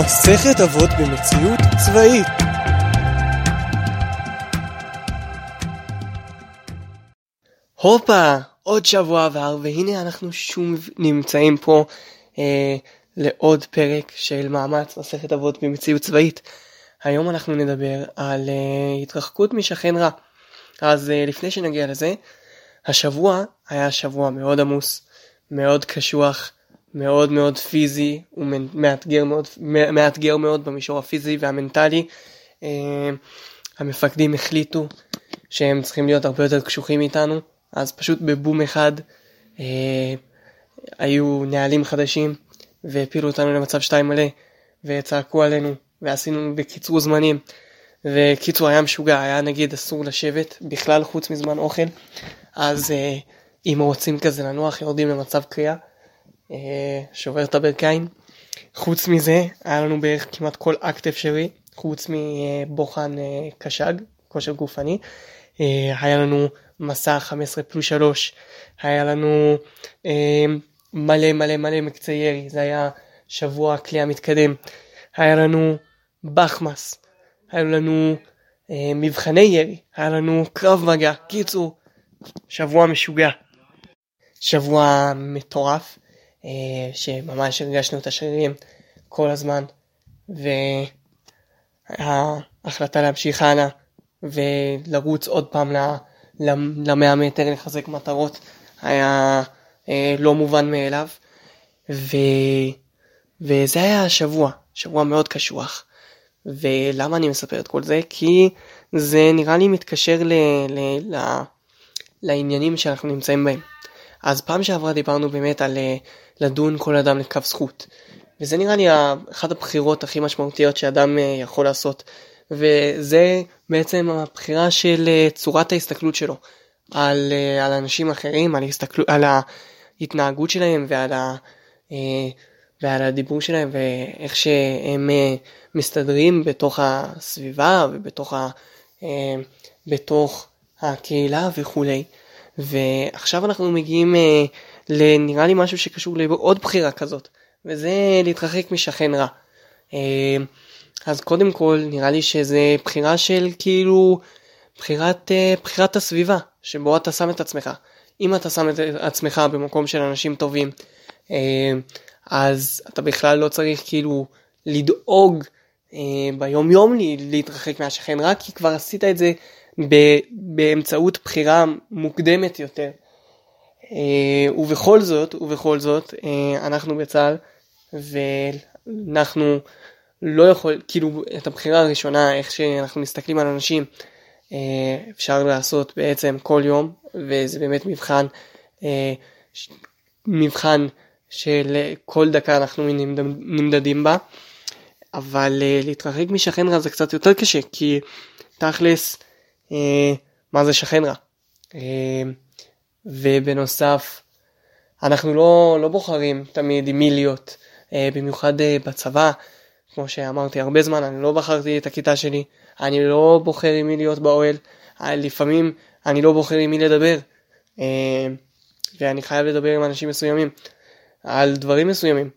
מסכת אבות במציאות צבאית הופה, עוד שבוע עבר והנה אנחנו שוב נמצאים פה אה, לעוד פרק של מאמץ מסכת אבות במציאות צבאית. היום אנחנו נדבר על אה, התרחקות משכן רע. אז אה, לפני שנגיע לזה, השבוע היה שבוע מאוד עמוס, מאוד קשוח, מאוד מאוד פיזי ומאתגר מאוד, מאתגר מאוד במישור הפיזי והמנטלי. אה, המפקדים החליטו שהם צריכים להיות הרבה יותר קשוחים איתנו, אז פשוט בבום אחד אה, היו נהלים חדשים והפילו אותנו למצב שתיים מלא וצעקו עלינו ועשינו בקיצור זמנים. וקיצור היה משוגע, היה נגיד אסור לשבת בכלל חוץ מזמן אוכל, אז אה, אם רוצים כזה לנוח יורדים למצב קריאה. אה, שובר את הברכיים. חוץ מזה, היה לנו בערך כמעט כל אקט אפשרי, חוץ מבוחן אה, קש"ג, כושר גופני. אה, היה לנו מסע 15 פלוס 3, היה לנו מלא מלא מלא מקצה ירי, זה היה שבוע כליאה מתקדם. היה לנו בחמאס, היה לנו מבחני ירי, היה לנו קרב מגע, קיצור, שבוע משוגע. שבוע מטורף. אה, שממש הרגשנו את השרירים כל הזמן, וההחלטה להמשיך הלאה ולרוץ עוד פעם למאה מטר לחזק מטרות היה אה, לא מובן מאליו, ו... וזה היה השבוע, שבוע מאוד קשוח. ולמה אני מספר את כל זה? כי זה נראה לי מתקשר ל... ל... ל... לעניינים שאנחנו נמצאים בהם. אז פעם שעברה דיברנו באמת על אה, לדון כל אדם לכף זכות. וזה נראה לי אחת הבחירות הכי משמעותיות שאדם אה, יכול לעשות. וזה בעצם הבחירה של אה, צורת ההסתכלות שלו על, על אנשים אחרים, על, הסתכל... על ההתנהגות שלהם ועל, ה... ועל הדיבור שלהם ואיך שהם מסתדרים בתוך הסביבה ובתוך ה... בתוך הקהילה וכולי. ועכשיו אנחנו מגיעים אה, לנראה לי משהו שקשור לעוד בחירה כזאת, וזה להתרחק משכן רע. אה, אז קודם כל נראה לי שזה בחירה של כאילו בחירת, אה, בחירת הסביבה שבו אתה שם את עצמך. אם אתה שם את עצמך במקום של אנשים טובים, אה, אז אתה בכלל לא צריך כאילו לדאוג אה, ביום יום להתרחק מהשכן רע, כי כבר עשית את זה באמצעות בחירה מוקדמת יותר. אה, ובכל זאת, ובכל זאת, אה, אנחנו בצה"ל, ואנחנו לא יכול, כאילו, את הבחירה הראשונה, איך שאנחנו מסתכלים על אנשים, אה, אפשר לעשות בעצם כל יום, וזה באמת מבחן, מבחן של כל דקה אנחנו נמדדים בה, אבל להתרחק משכן רע זה קצת יותר קשה, כי תכלס, מה זה שכן רע. אה, ובנוסף, אנחנו לא, לא בוחרים תמיד עם מי להיות, אה, במיוחד אה, בצבא, כמו שאמרתי הרבה זמן, אני לא בחרתי את הכיתה שלי, אני לא בוחר עם מי להיות באוהל, אה, לפעמים אני לא בוחר עם מי לדבר, אה, ואני חייב לדבר עם אנשים מסוימים. על דברים מסוימים.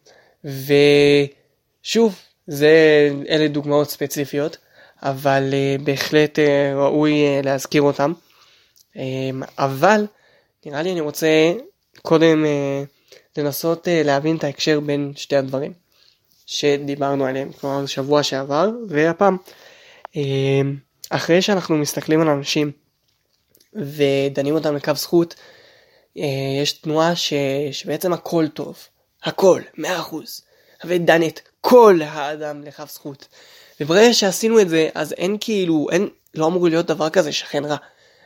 ושוב, זה, אלה דוגמאות ספציפיות, אבל uh, בהחלט uh, ראוי uh, להזכיר אותם. אבל נראה לי אני רוצה קודם לנסות להבין את ההקשר בין שתי הדברים שדיברנו עליהם, כלומר שבוע שעבר והפעם. אחרי שאנחנו מסתכלים על אנשים ודנים אותם לכף זכות, יש תנועה ש... שבעצם הכל טוב, הכל, מאה אחוז, ודן את כל האדם לכף זכות. וברגע שעשינו את זה, אז אין כאילו, אין, לא אמור להיות דבר כזה שכן רע.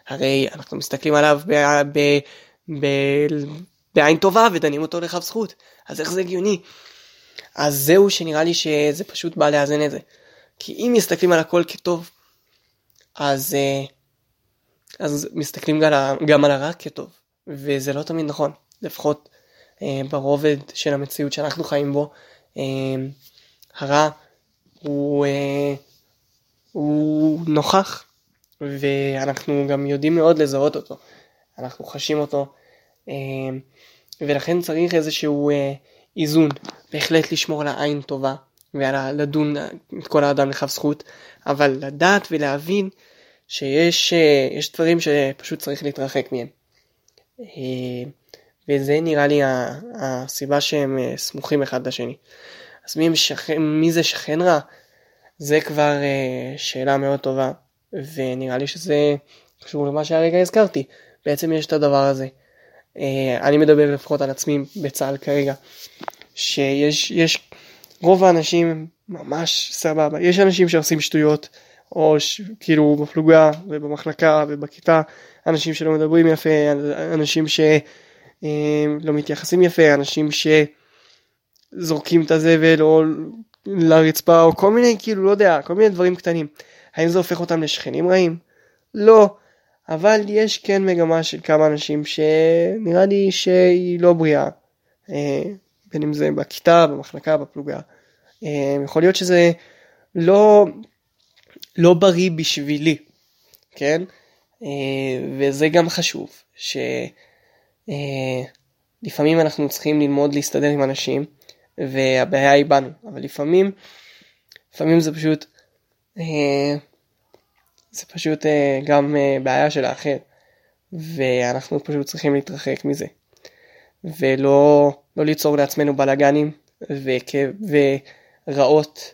הרי אנחנו מסתכלים עליו ב, ב, ב, בעין טובה ודנים אותו לכף זכות, אז איך זה הגיוני? אז זהו שנראה לי שזה פשוט בא לאזן את זה. כי אם מסתכלים על הכל כטוב, אז, אה, אז מסתכלים גם על הרע כטוב, וזה לא תמיד נכון, לפחות אה, ברובד של המציאות שאנחנו חיים בו, אה, הרע הוא, אה, הוא נוכח ואנחנו גם יודעים מאוד לזהות אותו, אנחנו חשים אותו אה, ולכן צריך איזשהו אה, איזון, בהחלט לשמור על העין טובה ולדון את כל האדם לכף זכות, אבל לדעת ולהבין שיש דברים שפשוט צריך להתרחק מהם. וזה נראה לי הסיבה שהם סמוכים אחד לשני. אז מי, משכן, מי זה שכן רע? זה כבר שאלה מאוד טובה, ונראה לי שזה קשור למה שהרגע הזכרתי. בעצם יש את הדבר הזה. אני מדבר לפחות על עצמי בצה"ל כרגע, שיש יש, רוב האנשים ממש סבבה, יש אנשים שעושים שטויות, או ש... כאילו בפלוגה ובמחלקה ובכיתה, אנשים שלא מדברים יפה, אנשים שלא אה, מתייחסים יפה, אנשים שזורקים את הזבל או לרצפה או כל מיני כאילו לא יודע, כל מיני דברים קטנים. האם זה הופך אותם לשכנים רעים? לא. אבל יש כן מגמה של כמה אנשים שנראה לי שהיא לא בריאה. אה, בין אם זה בכיתה, במחלקה, בפלוגה. אה, יכול להיות שזה לא לא בריא בשבילי, כן? אה, וזה גם חשוב, שלפעמים אנחנו צריכים ללמוד להסתדר עם אנשים, והבעיה היא בנו, אבל לפעמים, לפעמים זה פשוט, אה, זה פשוט גם בעיה של האחר, ואנחנו פשוט צריכים להתרחק מזה, ולא לא ליצור לעצמנו בלאגנים ורעות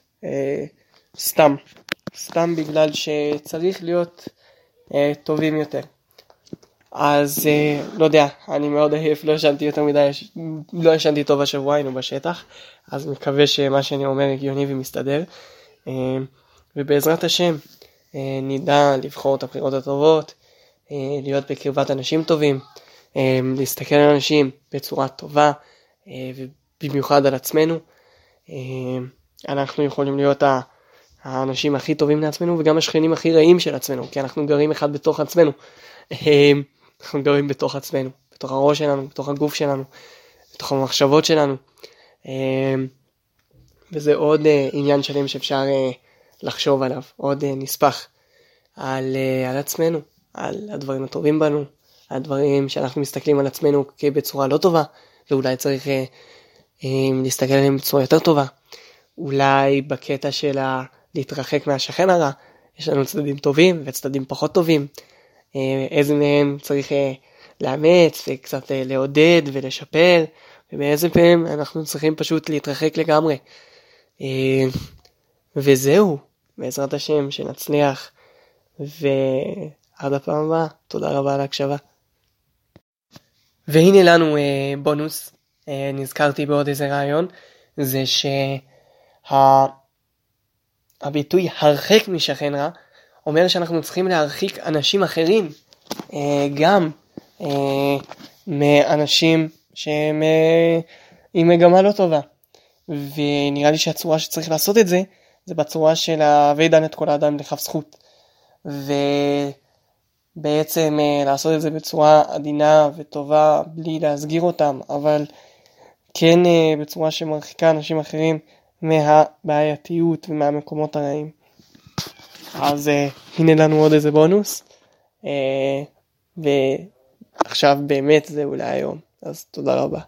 סתם. סתם בגלל שצריך להיות אה, טובים יותר. אז אה, לא יודע, אני מאוד עייף, לא ישנתי יותר מדי, לא ישנתי טוב השבוע, היינו בשטח, אז מקווה שמה שאני אומר הגיוני ומסתדר. אה, ובעזרת השם אה, נדע לבחור את הבחירות הטובות, אה, להיות בקרבת אנשים טובים, אה, להסתכל על אנשים בצורה טובה, אה, ובמיוחד על עצמנו. אה, אנחנו יכולים להיות ה... האנשים הכי טובים לעצמנו וגם השכנים הכי רעים של עצמנו, כי אנחנו גרים אחד בתוך עצמנו. אנחנו גרים בתוך עצמנו, בתוך הראש שלנו, בתוך הגוף שלנו, בתוך המחשבות שלנו. אמ, וזה עוד אה, עניין שלם שאפשר אה, לחשוב עליו, עוד אה, נספח על, על עצמנו, על הדברים הטובים בנו, על הדברים שאנחנו מסתכלים על עצמנו כבצורה לא טובה, ואולי צריך אמ, להסתכל עליהם בצורה יותר טובה. אולי בקטע של. להתרחק מהשכן הרע, יש לנו צדדים טובים וצדדים פחות טובים, איזה מהם צריך אה, לאמץ וקצת אה, לעודד ולשפר, ובאיזה פעמים אנחנו צריכים פשוט להתרחק לגמרי. וזהו, בעזרת השם, שנצליח, ועד הפעם הבאה, תודה רבה על ההקשבה. והנה לנו בונוס, נזכרתי בעוד איזה רעיון, זה שה... הביטוי הרחק משכן רע אומר שאנחנו צריכים להרחיק אנשים אחרים אה, גם אה, מאנשים שהם אה, עם מגמה לא טובה. ונראה לי שהצורה שצריך לעשות את זה זה בצורה של ה"וידן את כל האדם לכף זכות". ובעצם לעשות את זה בצורה עדינה וטובה בלי להסגיר אותם אבל כן בצורה שמרחיקה אנשים אחרים מהבעייתיות ומהמקומות הרעים. אז uh, הנה לנו עוד איזה בונוס. Uh, ועכשיו באמת זה אולי היום, אז תודה רבה.